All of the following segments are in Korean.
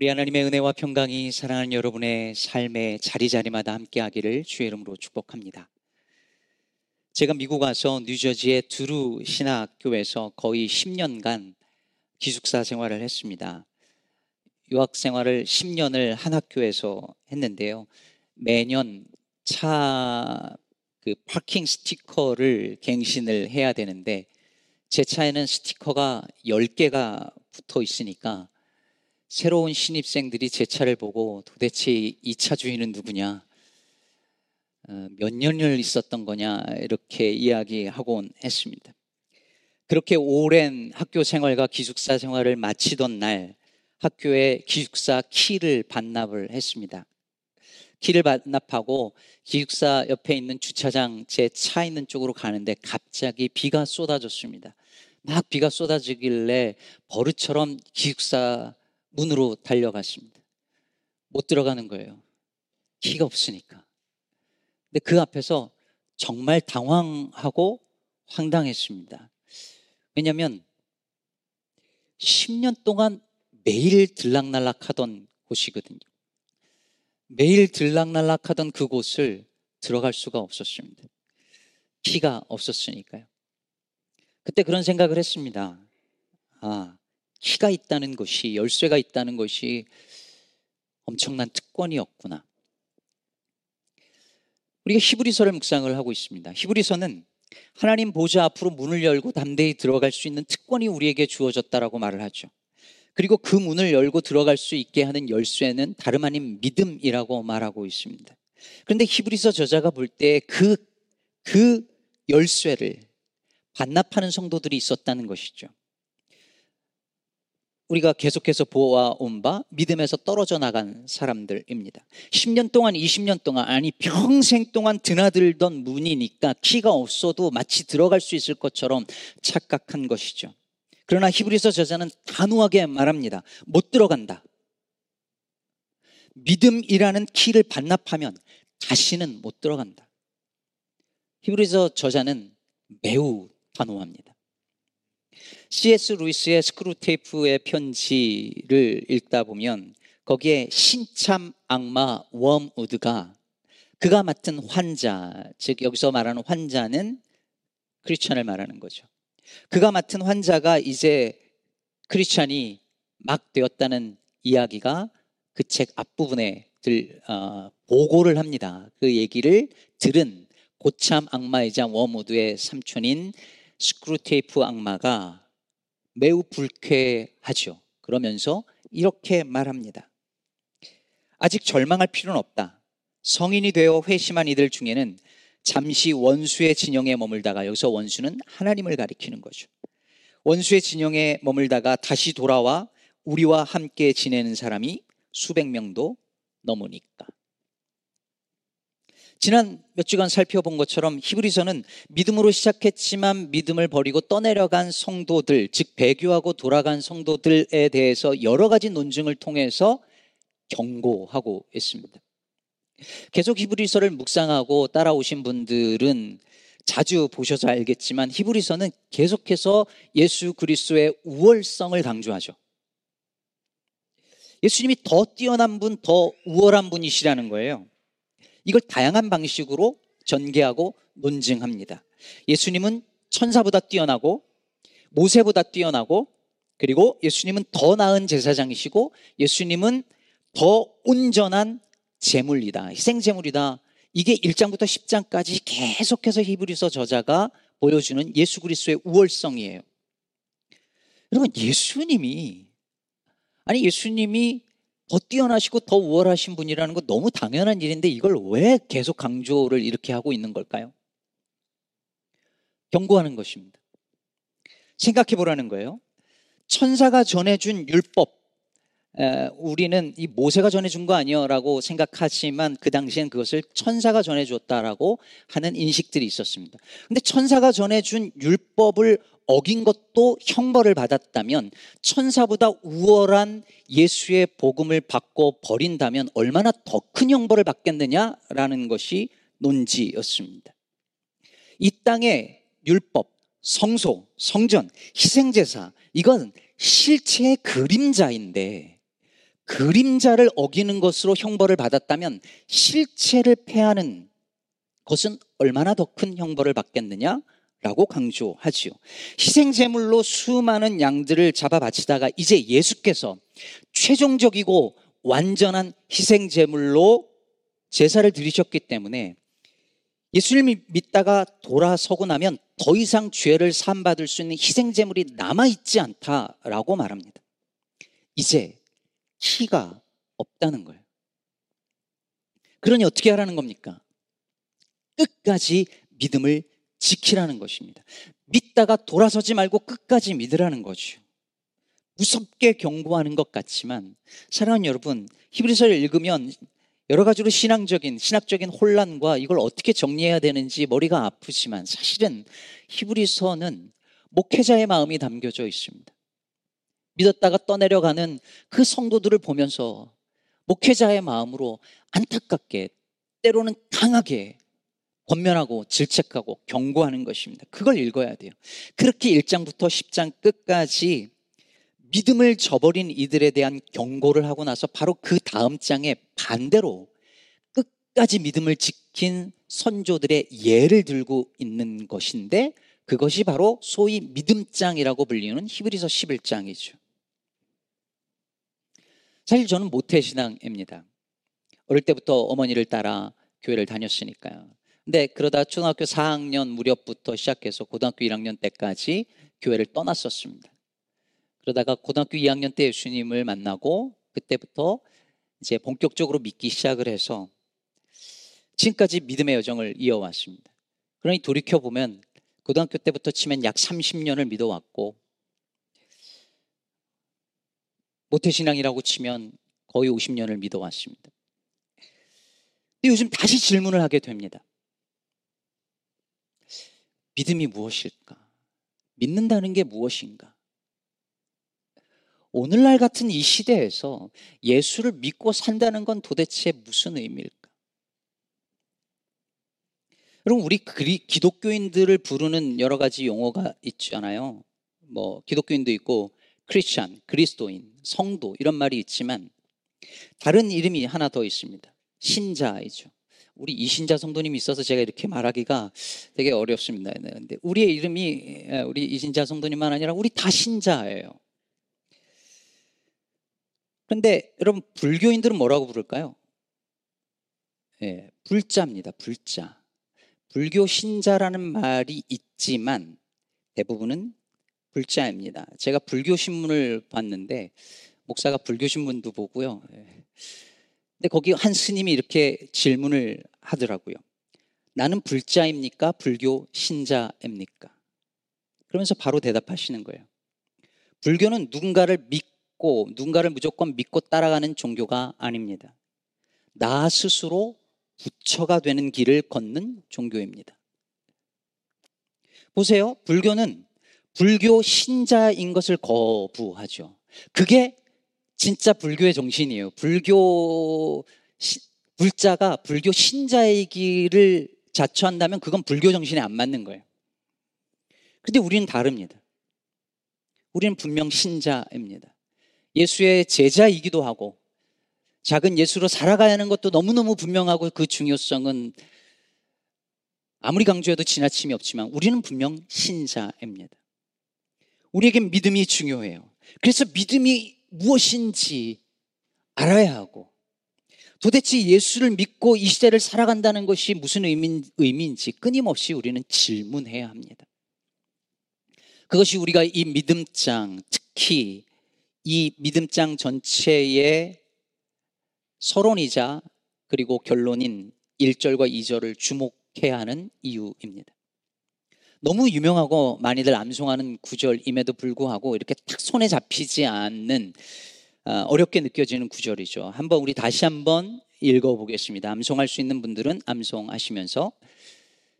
우리 하나님의 은혜와 평강이 사랑하는 여러분의 삶의 자리자리마다 함께하기를 주의 이름으로 축복합니다. 제가 미국 와서 뉴저지의 두루 신학교에서 거의 10년간 기숙사 생활을 했습니다. 유학 생활을 10년을 한 학교에서 했는데요. 매년 차 그 파킹 스티커를 갱신을 해야 되는데 제 차에는 스티커가 10개가 붙어 있으니까 새로운 신입생들이 제 차를 보고 도대체 이 차 주인은 누구냐? 어, 몇 년을 있었던 거냐? 이렇게 이야기하곤 했습니다. 그렇게 오랜 학교 생활과 기숙사 생활을 마치던 날 학교에 기숙사 키를 반납을 했습니다. 키를 반납하고 기숙사 옆에 있는 주차장 제 차 있는 쪽으로 가는데 갑자기 비가 쏟아졌습니다. 막 비가 쏟아지길래 버릇처럼 기숙사 문으로 달려갔습니다. 못 들어가는 거예요. 키가 없으니까. 근데 그 앞에서 정말 당황하고 황당했습니다. 왜냐하면 10년 동안 매일 들락날락 하던 곳이거든요. 매일 들락날락 하던 그곳을 들어갈 수가 없었습니다. 키가 없었으니까요. 그때 그런 생각을 했습니다. 아, 키가 있다는 것이, 열쇠가 있다는 것이 엄청난 특권이었구나. 우리가 히브리서를 묵상을 하고 있습니다. 히브리서는 하나님 보좌 앞으로 문을 열고 담대히 들어갈 수 있는 특권이 우리에게 주어졌다라고 말을 하죠. 그리고 그 문을 열고 들어갈 수 있게 하는 열쇠는 다름 아닌 믿음이라고 말하고 있습니다. 그런데 히브리서 저자가 볼 때 그, 그 열쇠를 반납하는 성도들이 있었다는 것이죠. 우리가 계속해서 보아온 바 믿음에서 떨어져 나간 사람들입니다. 10년 동안, 20년 동안, 아니 평생 동안 드나들던 문이니까 키가 없어도 마치 들어갈 수 있을 것처럼 착각한 것이죠. 그러나 히브리서 저자는 단호하게 말합니다. 못 들어간다. 믿음이라는 키를 반납하면 다시는 못 들어간다. 히브리서 저자는 매우 단호합니다. C.S. 루이스의 스크루테이프의 편지를 읽다 보면 거기에 신참 악마 웜우드가 그가 맡은 환자, 즉 여기서 말하는 환자는 크리스천을 말하는 거죠. 그가 맡은 환자가 이제 크리스천이 막 되었다는 이야기가 그 책 앞부분에 들, 어, 보고를 합니다. 그 얘기를 들은 고참 악마이자 웜우드의 삼촌인 스크루테이프 악마가 매우 불쾌하죠. 그러면서 이렇게 말합니다. 아직 절망할 필요는 없다. 성인이 되어 회심한 이들 중에는 잠시 원수의 진영에 머물다가 여기서 원수는 하나님을 가리키는 거죠. 원수의 진영에 머물다가 다시 돌아와 우리와 함께 지내는 사람이 수백 명도 넘으니까. 지난 몇 주간 살펴본 것처럼 히브리서는 믿음으로 시작했지만 믿음을 버리고 떠내려간 성도들, 즉 배교하고 돌아간 성도들에 대해서 여러 가지 논증을 통해서 경고하고 있습니다. 계속 히브리서를 묵상하고 따라오신 분들은 자주 보셔서 알겠지만 히브리서는 계속해서 예수 그리스도의 우월성을 강조하죠. 예수님이 더 뛰어난 분, 더 우월한 분이시라는 거예요. 이걸 다양한 방식으로 전개하고 논증합니다. 예수님은 천사보다 뛰어나고 모세보다 뛰어나고 그리고 예수님은 더 나은 제사장이시고 예수님은 더 온전한 제물이다. 희생제물이다. 이게 1장부터 10장까지 계속해서 히브리서 저자가 보여주는 예수 그리스도의 우월성이에요. 여러분 예수님이 아니 예수님이 더 뛰어나시고 더 우월하신 분이라는 거 너무 당연한 일인데 이걸 왜 계속 강조를 이렇게 하고 있는 걸까요? 경고하는 것입니다. 생각해 보라는 거예요. 천사가 전해준 율법, 우리는 이 모세가 전해준 거 아니여라고 생각하지만 그 당시엔 그것을 천사가 전해줬다라고 하는 인식들이 있었습니다. 근데 천사가 전해준 율법을 어긴 것도 형벌을 받았다면 천사보다 우월한 예수의 복음을 받고 버린다면 얼마나 더 큰 형벌을 받겠느냐라는 것이 논지였습니다. 이 땅의 율법, 성소, 성전, 희생제사, 이건 실체의 그림자인데 그림자를 어기는 것으로 형벌을 받았다면 실체를 패하는 것은 얼마나 더 큰 형벌을 받겠느냐? 라고 강조하지요. 희생제물로 수많은 양들을 잡아 바치다가 이제 예수께서 최종적이고 완전한 희생제물로 제사를 드리셨기 때문에 예수님을 믿다가 돌아서고 나면 더 이상 죄를 사함받을 수 있는 희생제물이 남아있지 않다라고 말합니다. 이제 키가 없다는 거예요. 그러니 어떻게 하라는 겁니까? 끝까지 믿음을 지키라는 것입니다. 믿다가 돌아서지 말고 끝까지 믿으라는 거죠. 무섭게 경고하는 것 같지만 사랑하는 여러분 히브리서를 읽으면 여러 가지로 신앙적인 신학적인 혼란과 이걸 어떻게 정리해야 되는지 머리가 아프지만 사실은 히브리서는 목회자의 마음이 담겨져 있습니다. 믿었다가 떠내려가는 그 성도들을 보면서 목회자의 마음으로 안타깝게 때로는 강하게 권면하고 질책하고 경고하는 것입니다. 그걸 읽어야 돼요. 그렇게 1장부터 10장 끝까지 믿음을 저버린 이들에 대한 경고를 하고 나서 바로 그 다음 장에 반대로 끝까지 믿음을 지킨 선조들의 예를 들고 있는 것인데 그것이 바로 소위 믿음장이라고 불리는 히브리서 11장이죠. 사실 저는 모태신앙입니다. 어릴 때부터 어머니를 따라 교회를 다녔으니까요. 근데 그러다 초등학교 4학년 무렵부터 시작해서 고등학교 1학년 때까지 교회를 떠났었습니다. 그러다가 고등학교 2학년 때 예수님을 만나고 그때부터 이제 본격적으로 믿기 시작을 해서 지금까지 믿음의 여정을 이어왔습니다. 그러니 돌이켜보면 고등학교 때부터 치면 약 30년을 믿어왔고 모태신앙이라고 치면 거의 50년을 믿어왔습니다. 근데 요즘 다시 질문을 하게 됩니다. 믿음이 무엇일까? 믿는다는 게 무엇인가? 오늘날 같은 이 시대에서 예수를 믿고 산다는 건 도대체 무슨 의미일까? 여러분, 우리 기독교인들을 부르는 여러 가지 용어가 있잖아요. 뭐, 기독교인도 있고, 크리스찬, 그리스도인, 성도, 이런 말이 있지만, 다른 이름이 하나 더 있습니다. 신자이죠. 우리 이신자 성도님이 있어서 제가 이렇게 말하기가 되게 어렵습니다. 근데 우리의 이름이 우리 이신자 성도님만 아니라 우리 다 신자예요. 그런데 여러분 불교인들은 뭐라고 부를까요? 예, 불자입니다. 불자. 불교 신자라는 말이 있지만 대부분은 불자입니다. 제가 불교 신문을 봤는데 목사가 불교 신문도 보고요. 예. 근데 거기 한 스님이 이렇게 질문을 하더라고요. 나는 불자입니까? 불교 신자입니까? 그러면서 바로 대답하시는 거예요. 불교는 누군가를 믿고, 누군가를 무조건 믿고 따라가는 종교가 아닙니다. 나 스스로 부처가 되는 길을 걷는 종교입니다. 보세요. 불교는 불교 신자인 것을 거부하죠. 그게 진짜 불교의 정신이에요. 불교 시, 불자가 불교 신자이기를 자처한다면 그건 불교 정신에 안 맞는 거예요. 근데 우리는 다릅니다. 우리는 분명 신자입니다. 예수의 제자이기도 하고 작은 예수로 살아가야 하는 것도 너무너무 분명하고 그 중요성은 아무리 강조해도 지나침이 없지만 우리는 분명 신자입니다. 우리에겐 믿음이 중요해요. 그래서 믿음이 무엇인지 알아야 하고 도대체 예수를 믿고 이 시대를 살아간다는 것이 무슨 의미, 의미인지 끊임없이 우리는 질문해야 합니다. 그것이 우리가 이 믿음장, 특히 이 믿음장 전체의 서론이자 그리고 결론인 1절과 2절을 주목해야 하는 이유입니다. 너무 유명하고 많이들 암송하는 구절임에도 불구하고 이렇게 딱 손에 잡히지 않는 어, 어렵게 느껴지는 구절이죠. 한번 우리 다시 한번 읽어보겠습니다. 암송할 수 있는 분들은 암송하시면서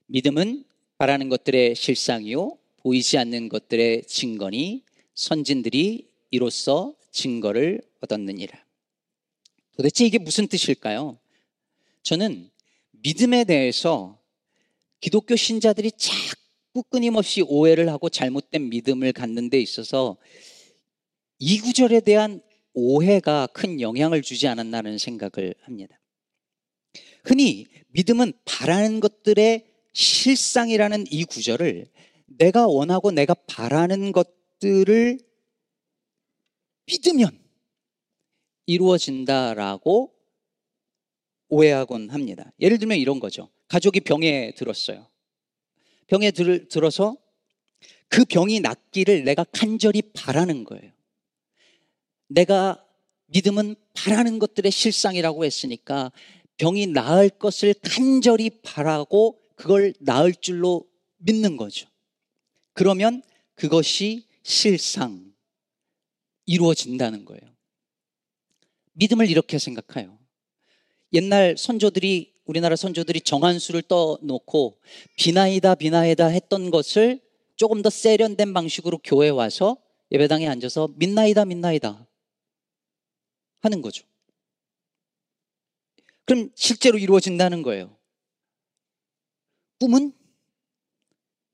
믿음은 바라는 것들의 실상이요 보이지 않는 것들의 증거니 선진들이 이로써 증거를 얻었느니라. 도대체 이게 무슨 뜻일까요? 저는 믿음에 대해서 기독교 신자들이 자꾸 끊임없이 오해를 하고 잘못된 믿음을 갖는 데 있어서 이 구절에 대한 오해가 큰 영향을 주지 않았나는 생각을 합니다. 흔히 믿음은 바라는 것들의 실상이라는 이 구절을 내가 원하고 내가 바라는 것들을 믿으면 이루어진다라고 오해하곤 합니다. 예를 들면 이런 거죠. 가족이 병에 들었어요. 병에 들, 들어서 그 병이 낫기를 내가 간절히 바라는 거예요. 내가 믿음은 바라는 것들의 실상이라고 했으니까 병이 나을 것을 간절히 바라고 그걸 나을 줄로 믿는 거죠. 그러면 그것이 실상, 이루어진다는 거예요. 믿음을 이렇게 생각해요. 옛날 선조들이, 우리나라 선조들이 정한수를 떠놓고 비나이다, 비나이다 했던 것을 조금 더 세련된 방식으로 교회에 와서 예배당에 앉아서 mid나이다, mid나이다 하는 거죠. 그럼 실제로 이루어진다는 거예요. 꿈은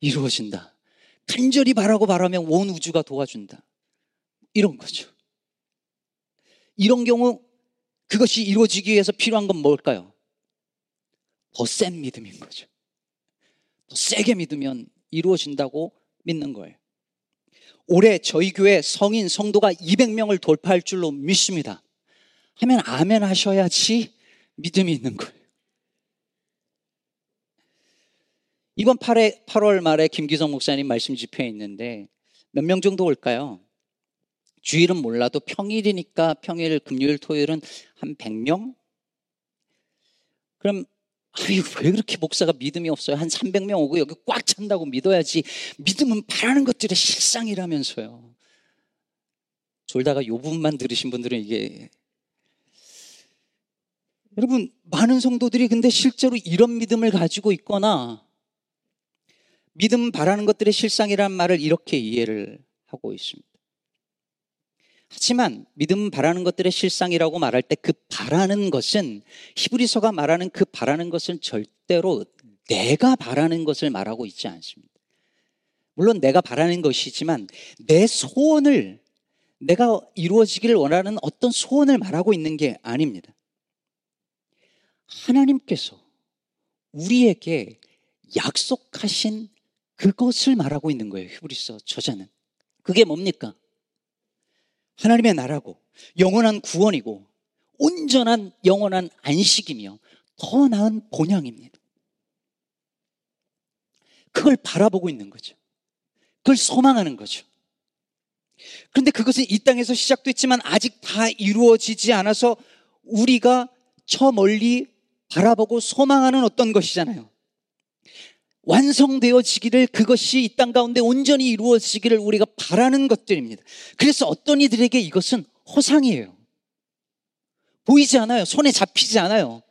이루어진다. 간절히 바라고 바라면 온 우주가 도와준다. 이런 거죠. 이런 경우 그것이 이루어지기 위해서 필요한 건 뭘까요? 더 센 믿음인 거죠. 더 세게 믿으면 이루어진다고 믿는 거예요. 올해 저희 교회 성인 성도가 200명을 돌파할 줄로 믿습니다. 하면 아멘 하셔야지 믿음이 있는 거예요. 이번 8회, 8월 말에 김기성 목사님 말씀 집회에 있는데 몇 명 정도 올까요? 주일은 몰라도 평일이니까 평일, 금요일, 토요일은 한 100명? 그럼 아유, 왜 그렇게 목사가 믿음이 없어요? 한 300명 오고 여기 꽉 찬다고 믿어야지. 믿음은 바라는 것들의 실상이라면서요. 졸다가 요 부분만 들으신 분들은 이게 여러분, 많은 성도들이 근데 실제로 이런 믿음을 가지고 있거나 믿음 바라는 것들의 실상이라는 말을 이렇게 이해를 하고 있습니다. 하지만 믿음 바라는 것들의 실상이라고 말할 때 그 바라는 것은 히브리서가 말하는 그 바라는 것은 절대로 내가 바라는 것을 말하고 있지 않습니다. 물론 내가 바라는 것이지만 내 소원을 내가 이루어지기를 원하는 어떤 소원을 말하고 있는 게 아닙니다. 하나님께서 우리에게 약속하신 그것을 말하고 있는 거예요. 히브리서 저자는. 그게 뭡니까? 하나님의 나라고 영원한 구원이고 온전한 영원한 안식이며 더 나은 본향입니다. 그걸 바라보고 있는 거죠. 그걸 소망하는 거죠. 그런데 그것은 이 땅에서 시작됐지만 아직 다 이루어지지 않아서 우리가 저 멀리 바라보고 소망하는 어떤 것이잖아요. 완성되어지기를 그것이 이 땅 가운데 온전히 이루어지기를 우리가 바라는 것들입니다. 그래서 어떤 이들에게 이것은 허상이에요. 보이지 않아요. 손에 잡히지 않아요.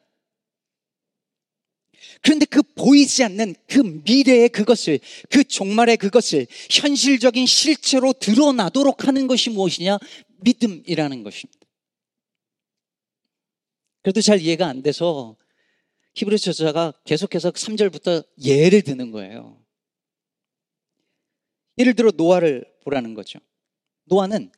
그런데 그 보이지 않는 그 미래의 그것을, 그 종말의 그것을 현실적인 실체로 드러나도록 하는 것이 무엇이냐? 믿음이라는 것입니다. 그래도 잘 이해가 안 돼서 히브리 저자가 계속해서 3절부터 예를 드는 거예요. 예를 들어 노아를 보라는 거죠. 노아는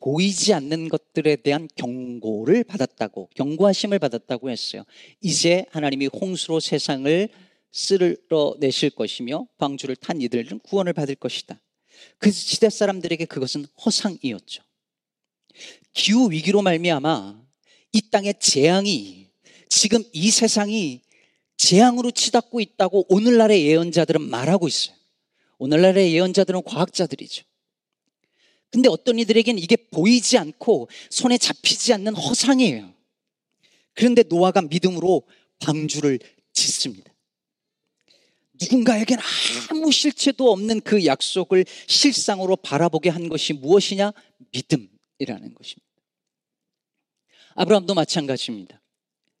보이지 않는 것들에 대한 경고를 받았다고, 경고하심을 받았다고 했어요. 이제 하나님이 홍수로 세상을 쓸어내실 것이며 방주를 탄 이들은 구원을 받을 것이다. 그 시대 사람들에게 그것은 허상이었죠. 기후 위기로 말미암아 이 땅의 재앙이 지금 이 세상이 재앙으로 치닫고 있다고 오늘날의 예언자들은 말하고 있어요. 오늘날의 예언자들은 과학자들이죠. 근데 어떤 이들에게는 이게 보이지 않고 손에 잡히지 않는 허상이에요. 그런데 노아가 믿음으로 방주를 짓습니다. 누군가에겐 아무 실체도 없는 그 약속을 실상으로 바라보게 한 것이 무엇이냐? 믿음이라는 것입니다. 아브라함도 마찬가지입니다.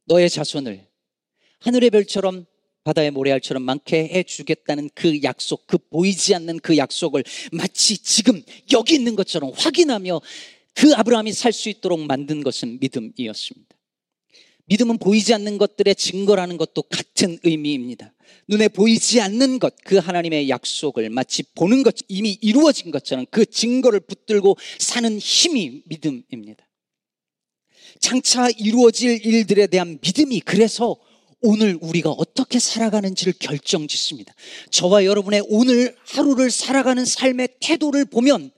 너의 자손을 하늘의 별처럼 바다의 모래알처럼 많게 해주겠다는 그 약속, 그 보이지 않는 그 약속을 마치 지금 여기 있는 것처럼 확인하며 그 아브라함이 살 수 있도록 만든 것은 믿음이었습니다. 믿음은 보이지 않는 것들의 증거라는 것도 같은 의미입니다. 눈에 보이지 않는 것, 그 하나님의 약속을 마치 보는 것, 이미 이루어진 것처럼 그 증거를 붙들고 사는 힘이 믿음입니다. 장차 이루어질 일들에 대한 믿음이 그래서 오늘 우리가 어떻게 살아가는지를 결정 짓습니다. 저와 여러분의 오늘 하루를 살아가는 삶의 태도를 보면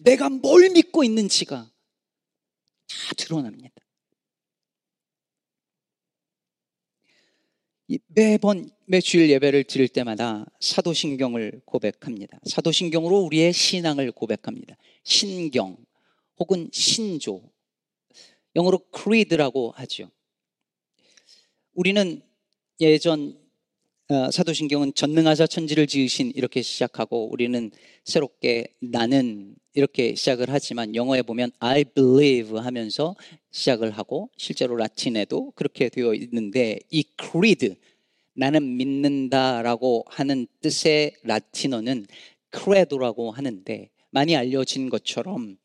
내가 뭘 믿고 있는지가 다 드러납니다. 매번 매주일 예배를 드릴 때마다 사도신경을 고백합니다. 사도신경으로 우리의 신앙을 고백합니다. 신경 혹은 신조 영어로 creed라고 하죠. 우리는 예전 어, 사도신경은 전능하사 천지를 지으신 이렇게 시작하고 우리는 새롭게 나는 이렇게 시작을 하지만 영어에 보면 I believe 하면서 시작을 하고 실제로 라틴에도 그렇게 되어 있는데 이 creed 나는 믿는다라고 하는 뜻의 라틴어는 credo라고 하는데 많이 알려진 것처럼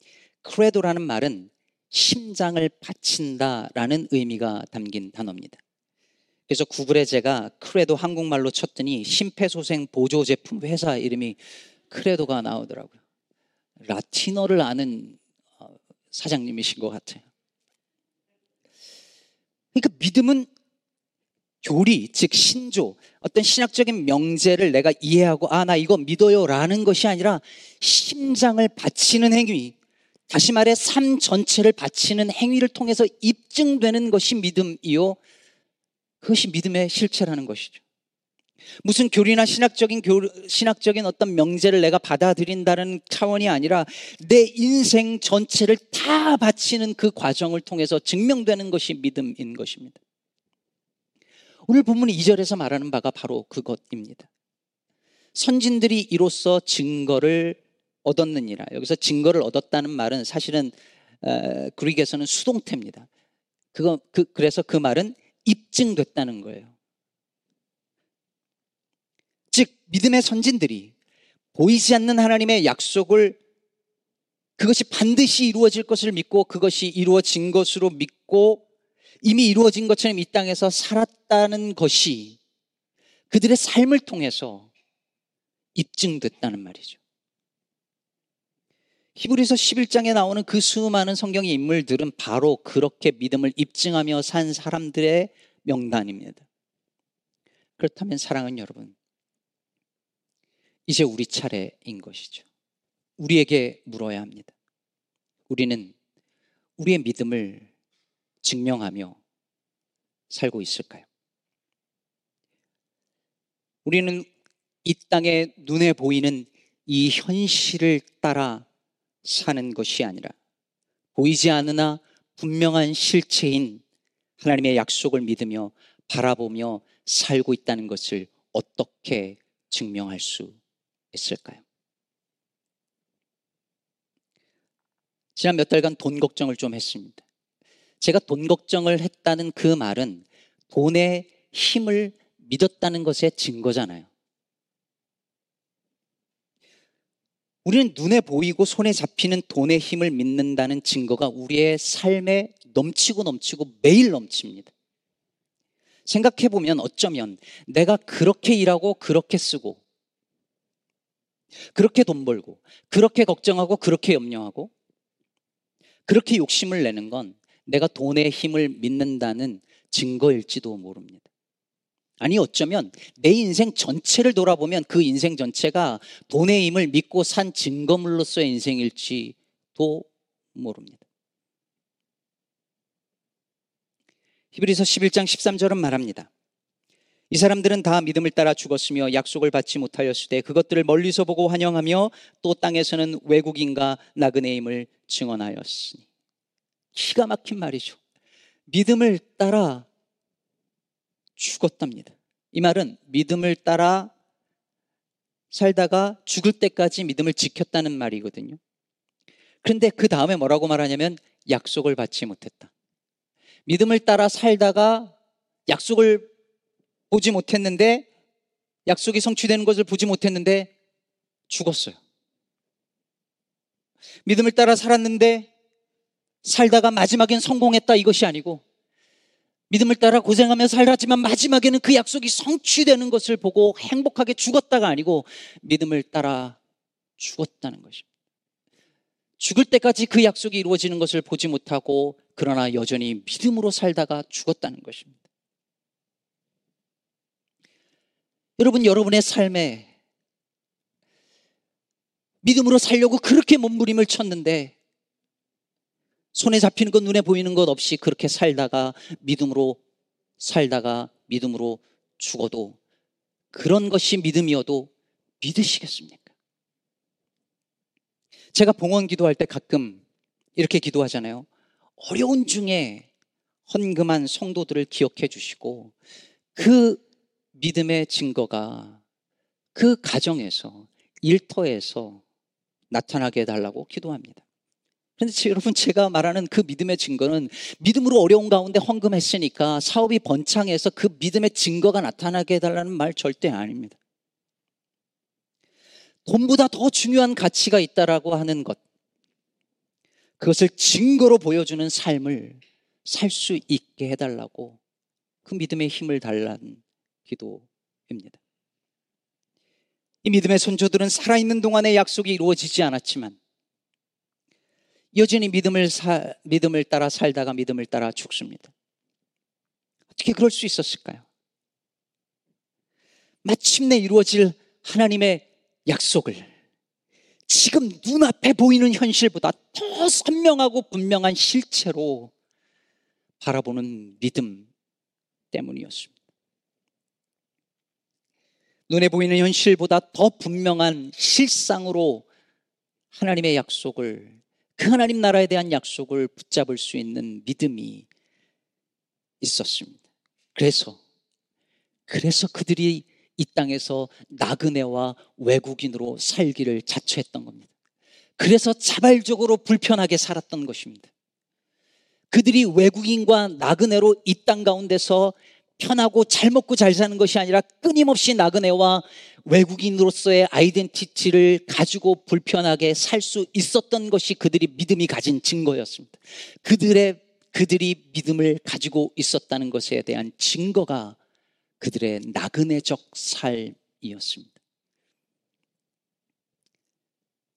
credo라는 말은 심장을 바친다라는 의미가 담긴 단어입니다. 그래서 구글에 제가 크레도 한국말로 쳤더니 심폐소생 보조 제품 회사 이름이 크레도가 나오더라고요. 라틴어를 아는 어, 사장님이신 것 같아요. 그러니까 믿음은 교리, 즉 신조, 어떤 신학적인 명제를 내가 이해하고 아 나 이거 믿어요라는 것이 아니라 심장을 바치는 행위, 다시 말해 삶 전체를 바치는 행위를 통해서 입증되는 것이 믿음이요. 그것이 믿음의 실체라는 것이죠. 무슨 교리나 신학적인 교, 신학적인 어떤 명제를 내가 받아들인다는 차원이 아니라 내 인생 전체를 다 바치는 그 과정을 통해서 증명되는 것이 믿음인 것입니다. 오늘 본문 2절에서 말하는 바가 바로 그것입니다. 선진들이 이로써 증거를 얻었느니라. 여기서 증거를 얻었다는 말은 사실은 어, 그릭에서는 수동태입니다. 그거 그 그래서 그 말은 입증됐다는 거예요. 즉 믿음의 선진들이 보이지 않는 하나님의 약속을 그것이 반드시 이루어질 것을 믿고 그것이 이루어진 것으로 믿고 이미 이루어진 것처럼 이 땅에서 살았다는 것이 그들의 삶을 통해서 입증됐다는 말이죠. 히브리서 11장에 나오는 그 수많은 성경의 인물들은 바로 그렇게 믿음을 입증하며 산 사람들의 명단입니다. 그렇다면 사랑하는 여러분, 이제 우리 차례인 것이죠. 우리에게 물어야 합니다. 우리는 우리의 믿음을 증명하며 살고 있을까요? 우리는 이 땅에 눈에 보이는 이 현실을 따라 사는 것이 아니라 보이지 않으나 분명한 실체인 하나님의 약속을 믿으며 바라보며 살고 있다는 것을 어떻게 증명할 수 있을까요? 지난 몇 달간 돈 걱정을 좀 했습니다. 제가 돈 걱정을 했다는 그 말은 돈의 힘을 믿었다는 것의 증거잖아요. 우리는 눈에 보이고 손에 잡히는 돈의 힘을 믿는다는 증거가 우리의 삶에 넘치고 넘치고 매일 넘칩니다. 생각해 보면 어쩌면 내가 그렇게 일하고 그렇게 쓰고 그렇게 돈 벌고 그렇게 걱정하고 그렇게 염려하고 그렇게 욕심을 내는 건 내가 돈의 힘을 믿는다는 증거일지도 모릅니다. 아니 어쩌면 내 인생 전체를 돌아보면 그 인생 전체가 돈의 힘을 믿고 산 증거물로서의 인생일지도 모릅니다. 히브리서 11장 13절은 말합니다. 이 사람들은 다 믿음을 따라 죽었으며 약속을 받지 못하였으되 그것들을 멀리서 보고 환영하며 또 땅에서는 외국인과 나그네임을 증언하였으니 기가 막힌 말이죠. 믿음을 따라 죽었답니다. 이 말은 믿음을 따라 살다가 죽을 때까지 믿음을 지켰다는 말이거든요. 그런데 그 다음에 뭐라고 말하냐면 약속을 받지 못했다. 믿음을 따라 살다가 약속을 보지 못했는데 약속이 성취되는 것을 보지 못했는데 죽었어요. 믿음을 따라 살았는데 살다가 마지막엔 성공했다 이것이 아니고 믿음을 따라 고생하며 살았지만 마지막에는 그 약속이 성취되는 것을 보고 행복하게 죽었다가 아니고 믿음을 따라 죽었다는 것입니다. 죽을 때까지 그 약속이 이루어지는 것을 보지 못하고 그러나 여전히 믿음으로 살다가 죽었다는 것입니다. 여러분, 여러분의 삶에 믿음으로 살려고 그렇게 몸부림을 쳤는데 손에 잡히는 것, 눈에 보이는 것 없이 그렇게 살다가 믿음으로 살다가 믿음으로 죽어도 그런 것이 믿음이어도 믿으시겠습니까? 제가 봉헌 기도할 때 가끔 이렇게 기도하잖아요. 어려운 중에 헌금한 성도들을 기억해 주시고 그 믿음의 증거가 그 가정에서 일터에서 나타나게 해달라고 기도합니다. 그런데 여러분 제가 말하는 그 믿음의 증거는 믿음으로 어려운 가운데 헌금했으니까 사업이 번창해서 그 믿음의 증거가 나타나게 해달라는 말 절대 아닙니다. 돈보다 더 중요한 가치가 있다라고 하는 것. 그것을 증거로 보여주는 삶을 살 수 있게 해달라고 그 믿음의 힘을 달라는 기도입니다. 이 믿음의 선조들은 살아있는 동안에 약속이 이루어지지 않았지만 여전히 믿음을 사, 믿음을 따라 살다가 믿음을 따라 죽습니다. 어떻게 그럴 수 있었을까요? 마침내 이루어질 하나님의 약속을 지금 눈앞에 보이는 현실보다 더 선명하고 분명한 실체로 바라보는 믿음 때문이었습니다. 눈에 보이는 현실보다 더 분명한 실상으로 하나님의 약속을 그 하나님 나라에 대한 약속을 붙잡을 수 있는 믿음이 있었습니다. 그래서 그래서 그들이 이 땅에서 나그네와 외국인으로 살기를 자처했던 겁니다. 그래서 자발적으로 불편하게 살았던 것입니다. 그들이 외국인과 나그네로 이 땅 가운데서 편하고 잘 먹고 잘 사는 것이 아니라 끊임없이 나그네와 외국인으로서의 아이덴티티를 가지고 불편하게 살 수 있었던 것이 그들이 믿음이 가진 증거였습니다. 그들의 그들이 믿음을 가지고 있었다는 것에 대한 증거가 그들의 나그네적 삶이었습니다.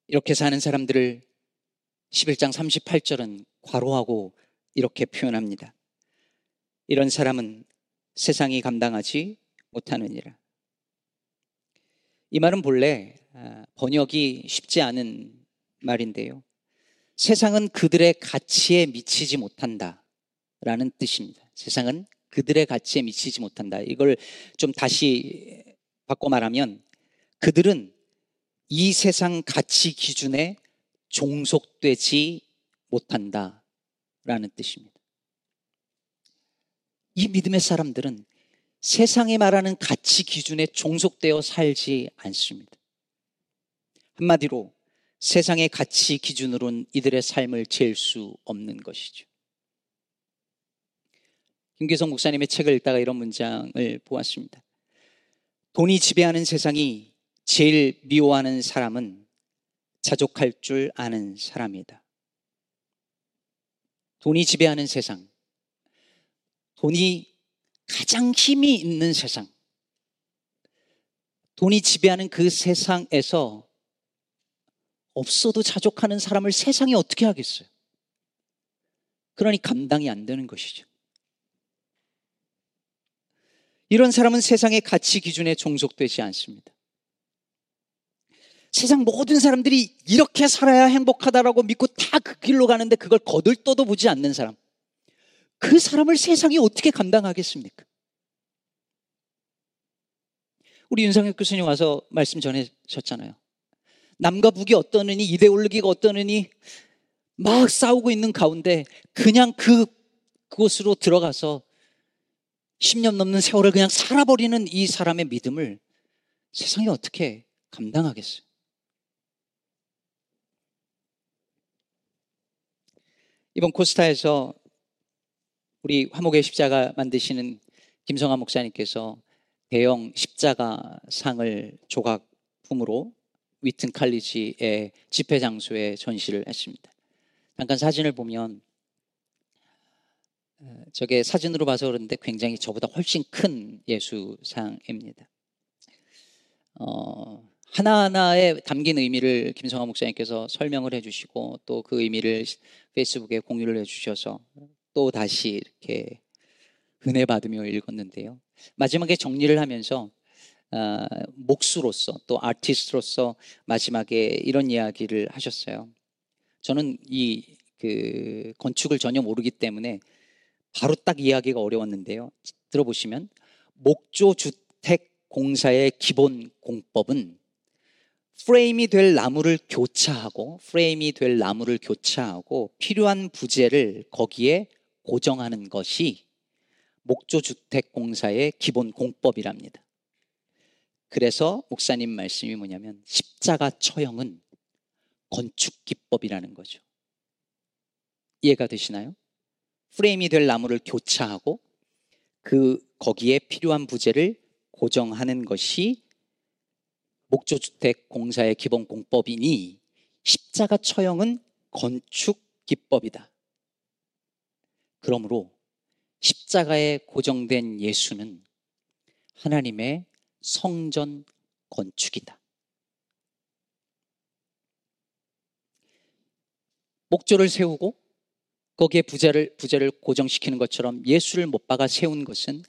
이렇게 사는 사람들을 11장 38절은 과로하고 이렇게 표현합니다. 이런 사람은 세상이 감당하지 못하느니라. 이 말은 본래 아, 번역이 쉽지 않은 말인데요. 세상은 그들의 가치에 미치지 못한다. 라는 뜻입니다. 세상은 그들의 가치에 미치지 못한다. 이걸 좀 다시 바꿔 말하면 그들은 이 세상 가치 기준에 종속되지 못한다. 라는 뜻입니다. 이 믿음의 사람들은 세상이 말하는 가치 기준에 종속되어 살지 않습니다. 한마디로 세상의 가치 기준으로는 이들의 삶을 잴 수 없는 것이죠. 김계성 목사님의 책을 읽다가 이런 문장을 보았습니다. 돈이 지배하는 세상이 제일 미워하는 사람은 자족할 줄 아는 사람이다. 돈이 지배하는 세상. 돈이 가장 힘이 있는 세상. 돈이 지배하는 그 세상에서 없어도 자족하는 사람을 세상이 어떻게 하겠어요? 그러니 감당이 안 되는 것이죠. 이런 사람은 세상의 가치 기준에 종속되지 않습니다. 세상 모든 사람들이 이렇게 살아야 행복하다라고 믿고 다 그 길로 가는데 그걸 거들떠도 보지 않는 사람. 그 사람을 세상이 어떻게 감당하겠습니까? 우리 윤상혁 교수님 와서 말씀 전해셨잖아요. 남과 북이 어떠느니 이데올로기가 어떠느니 막 싸우고 있는 가운데 그냥 그 그곳으로 들어가서 10년 넘는 세월을 그냥 살아버리는 이 사람의 믿음을 세상이 어떻게 감당하겠어요? 이번 코스타에서 우리 화목의 십자가 만드시는 김성환 목사님께서 대형 십자가 상을 조각품으로 위튼 칼리지의 집회 장소에 전시를 했습니다. 잠깐 사진을 보면 어, 저게 사진으로 봐서 그런데 굉장히 저보다 훨씬 큰 예수상입니다. 어, 하나하나에 담긴 의미를 김성화 목사님께서 설명을 해주시고 또 그 의미를 페이스북에 공유를 해주셔서 또 다시 이렇게 은혜 받으며 읽었는데요. 마지막에 정리를 하면서 어, 목수로서 또 아티스트로서 마지막에 이런 이야기를 하셨어요. 저는 이 그 건축을 전혀 모르기 때문에 바로 딱 이야기가 어려웠는데요. 들어보시면 목조 주택 공사의 기본 공법은 프레임이 될 나무를 교차하고 프레임이 될 나무를 교차하고 필요한 부재를 거기에 고정하는 것이 목조 주택 공사의 기본 공법이랍니다. 그래서 목사님 말씀이 뭐냐면 십자가 처형은 건축 기법이라는 거죠. 이해가 되시나요? 프레임이 될 나무를 교차하고 그 거기에 필요한 부재를 고정하는 것이 목조주택 공사의 기본 공법이니 십자가 처형은 건축 기법이다. 그러므로 십자가에 고정된 예수는 하나님의 성전 건축이다. 목조를 세우고 거기에 부자를 부자를 고정시키는 것처럼 예수를 못 박아 세운 것은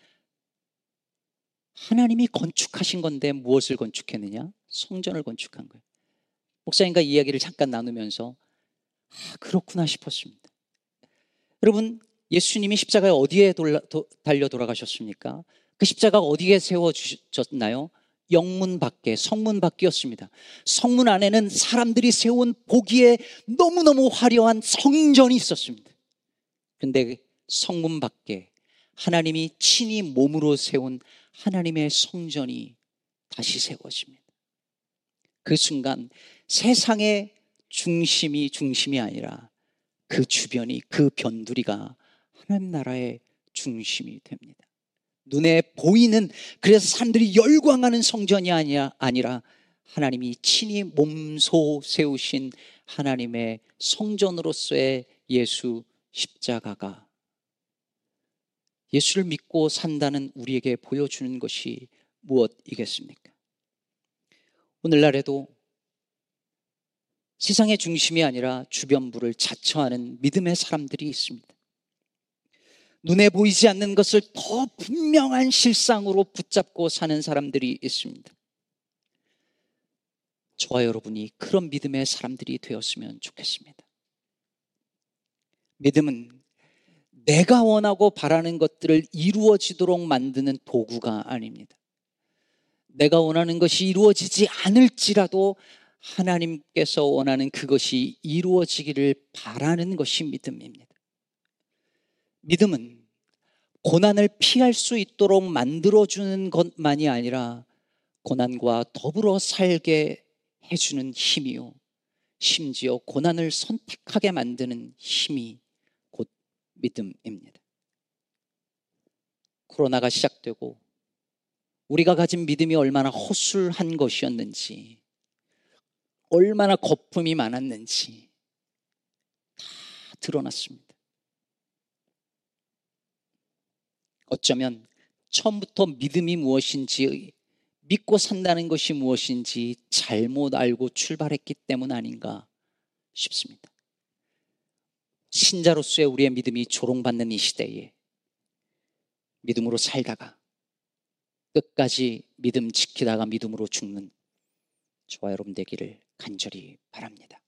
하나님이 건축하신 건데 무엇을 건축했느냐? 성전을 건축한 거예요. 목사님과 이야기를 잠깐 나누면서 아, 그렇구나 싶었습니다. 여러분, 예수님이 십자가에 어디에 돌라, 도, 달려 돌아가셨습니까? 그 십자가가 어디에 세워주셨나요? 영문 밖에, 성문 밖이었습니다. 성문 안에는 사람들이 세운 보기에 너무너무 화려한 성전이 있었습니다. 근데 성문 밖에 하나님이 친히 몸으로 세운 하나님의 성전이 다시 세워집니다. 그 순간 세상의 중심이 중심이 아니라 그 주변이 그 변두리가 하나님 나라의 중심이 됩니다. 눈에 보이는 그래서 사람들이 열광하는 성전이 아니라 아니라 하나님이 친히 몸소 세우신 하나님의 성전으로서의 예수 십자가가 예수를 믿고 산다는 우리에게 보여주는 것이 무엇이겠습니까? 오늘날에도 세상의 중심이 아니라 주변부를 자처하는 믿음의 사람들이 있습니다. 눈에 보이지 않는 것을 더 분명한 실상으로 붙잡고 사는 사람들이 있습니다. 저와 여러분이 그런 믿음의 사람들이 되었으면 좋겠습니다. 믿음은 내가 원하고 바라는 것들을 이루어지도록 만드는 도구가 아닙니다. 내가 원하는 것이 이루어지지 않을지라도 하나님께서 원하는 그것이 이루어지기를 바라는 것이 믿음입니다. 믿음은 고난을 피할 수 있도록 만들어주는 것만이 아니라 고난과 더불어 살게 해주는 힘이요. 심지어 고난을 선택하게 만드는 힘이 믿음입니다. 코로나가 시작되고 우리가 가진 믿음이 얼마나 허술한 것이었는지, 얼마나 거품이 많았는지 다 드러났습니다. 어쩌면 처음부터 믿음이 무엇인지, 믿고 산다는 것이 무엇인지 잘못 알고 출발했기 때문 아닌가 싶습니다. 신자로서의 우리의 믿음이 조롱받는 이 시대에 믿음으로 살다가 끝까지 믿음 지키다가 믿음으로 죽는 저와 여러분 되기를 간절히 바랍니다.